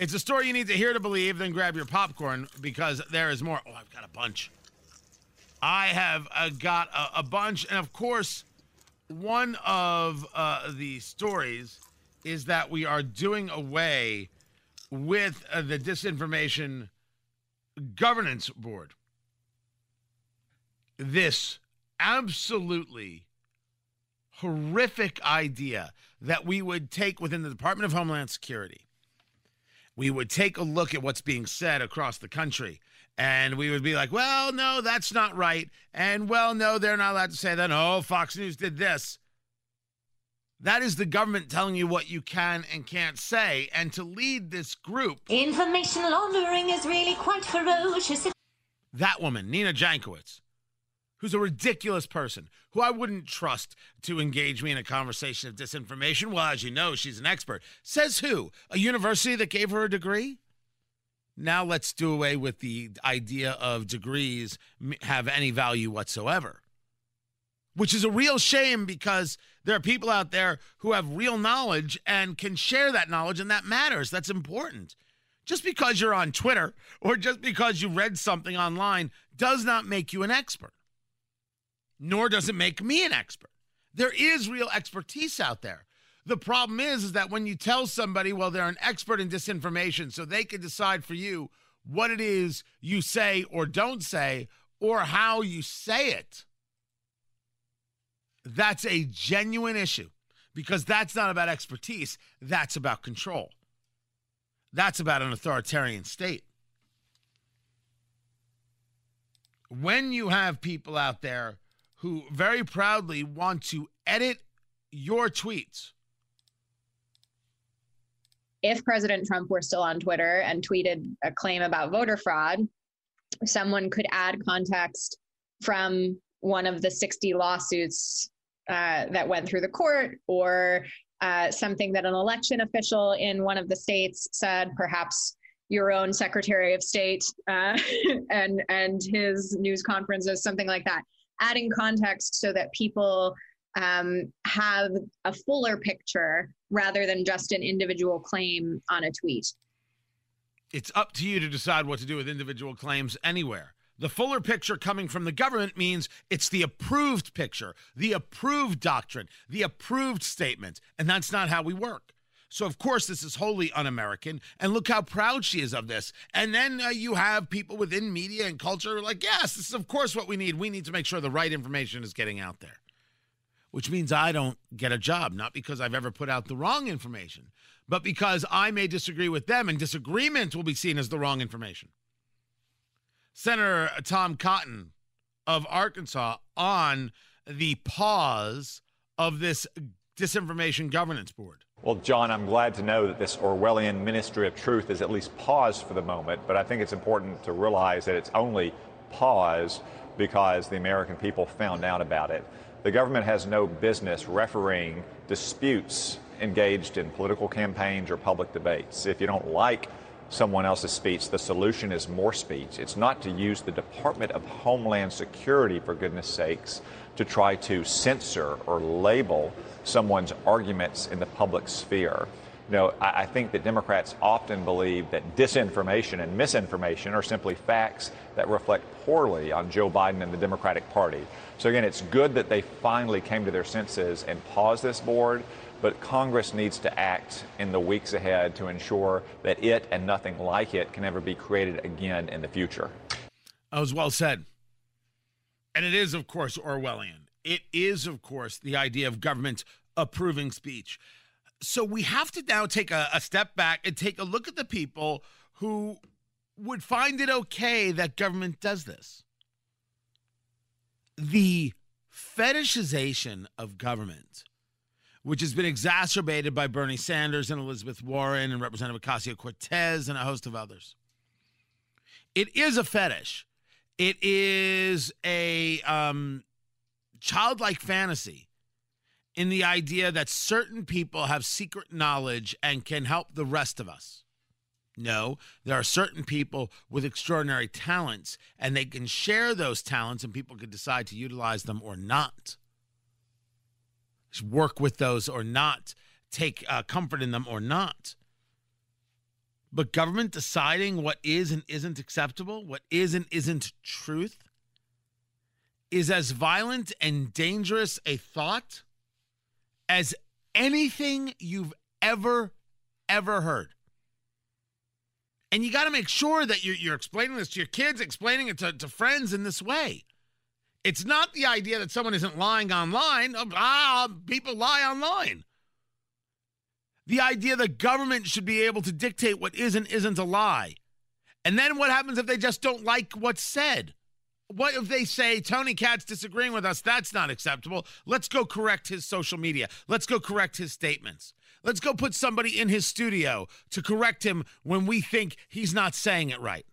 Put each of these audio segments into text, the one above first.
It's a story you need to hear to believe, then grab your popcorn because there is more. Oh, I've got a bunch. I have uh, got a, a, bunch. And of course, one of uh, the stories is that we are doing away with uh, the Disinformation Governance Board. This absolutely horrific idea that we would take within the Department of Homeland Security we would take a look at what's being said across the country and we would be like, well, no, that's not right. And well, no, they're not allowed to say that. Oh, Fox News did this. That is the government telling you what you can and can't say. And to lead this group, information laundering is really quite ferocious. That woman, Nina Jankowicz, who's a ridiculous person, who I wouldn't trust to engage me in a conversation of disinformation. Well, as you know, she's an expert. Says who? A university that gave her a degree? Now let's do away with the idea of degrees have any value whatsoever. Which is a real shame because there are people out there who have real knowledge and can share that knowledge, and that matters. That's important. Just because you're on Twitter or just because you read something online does not make you an expert nor does it make me an expert. There is real expertise out there. The problem is, is that when you tell somebody, well, they're an expert in disinformation, so they can decide for you what it is you say or don't say, or how you say it, that's a genuine issue because that's not about expertise, that's about control. That's about an authoritarian state. When you have people out there who very proudly want to edit your tweets. If President Trump were still on Twitter and tweeted a claim about voter fraud, someone could add context from one of the 60 lawsuits uh, that went through the court or uh, something that an election official in one of the states said, perhaps your own Secretary of State uh, and and his news conferences, something like that adding context so that people um, have a fuller picture rather than just an individual claim on a tweet. It's up to you to decide what to do with individual claims anywhere. The fuller picture coming from the government means it's the approved picture, the approved doctrine, the approved statement. And that's not how we work. So, of course, this is wholly un American. And look how proud she is of this. And then uh, you have people within media and culture like, yes, this is, of course, what we need. We need to make sure the right information is getting out there, which means I don't get a job, not because I've ever put out the wrong information, but because I may disagree with them and disagreement will be seen as the wrong information. Senator Tom Cotton of Arkansas on the pause of this disinformation governance board. Well, John, I'm glad to know that this Orwellian ministry of truth is at least paused for the moment, but I think it's important to realize that it's only paused because the American people found out about it. The government has no business refereeing disputes engaged in political campaigns or public debates. If you don't like someone else's speech, the solution is more speech. It's not to use the Department of Homeland Security, for goodness sakes, to try to censor or label someone's arguments in the public sphere. You know, I, I think that Democrats often believe that disinformation and misinformation are simply facts that reflect poorly on Joe Biden and the Democratic Party. So again, it's good that they finally came to their senses and paused this board, but Congress needs to act in the weeks ahead to ensure that it and nothing like it can ever be created again in the future. That was well said. And it is, of course, Orwellian. It is, of course, the idea of government approving speech. So we have to now take a, a step back and take a look at the people who would find it okay that government does this. The fetishization of government, which has been exacerbated by Bernie Sanders and Elizabeth Warren and Representative Ocasio Cortez and a host of others. It is a fetish. It is a um, childlike fantasy in the idea that certain people have secret knowledge and can help the rest of us. No, there are certain people with extraordinary talents, and they can share those talents, and people can decide to utilize them or not. Just Work with those or not, take uh, comfort in them or not. But government deciding what is and isn't acceptable, what is and isn't truth, is as violent and dangerous a thought as anything you've ever, ever heard. And you got to make sure that you're, you're, explaining this to your kids, explaining it to, to friends in this way. It's not the idea that someone isn't lying online. Ah, people lie online. The idea that government should be able to dictate what is and isn't a lie. And then what happens if they just don't like what's said? What if they say Tony Katz disagreeing with us? That's not acceptable. Let's go correct his social media. Let's go correct his statements. Let's go put somebody in his studio to correct him when we think he's not saying it right.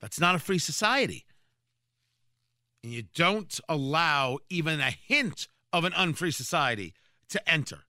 That's not a free society. And you don't allow even a hint of an unfree society to enter.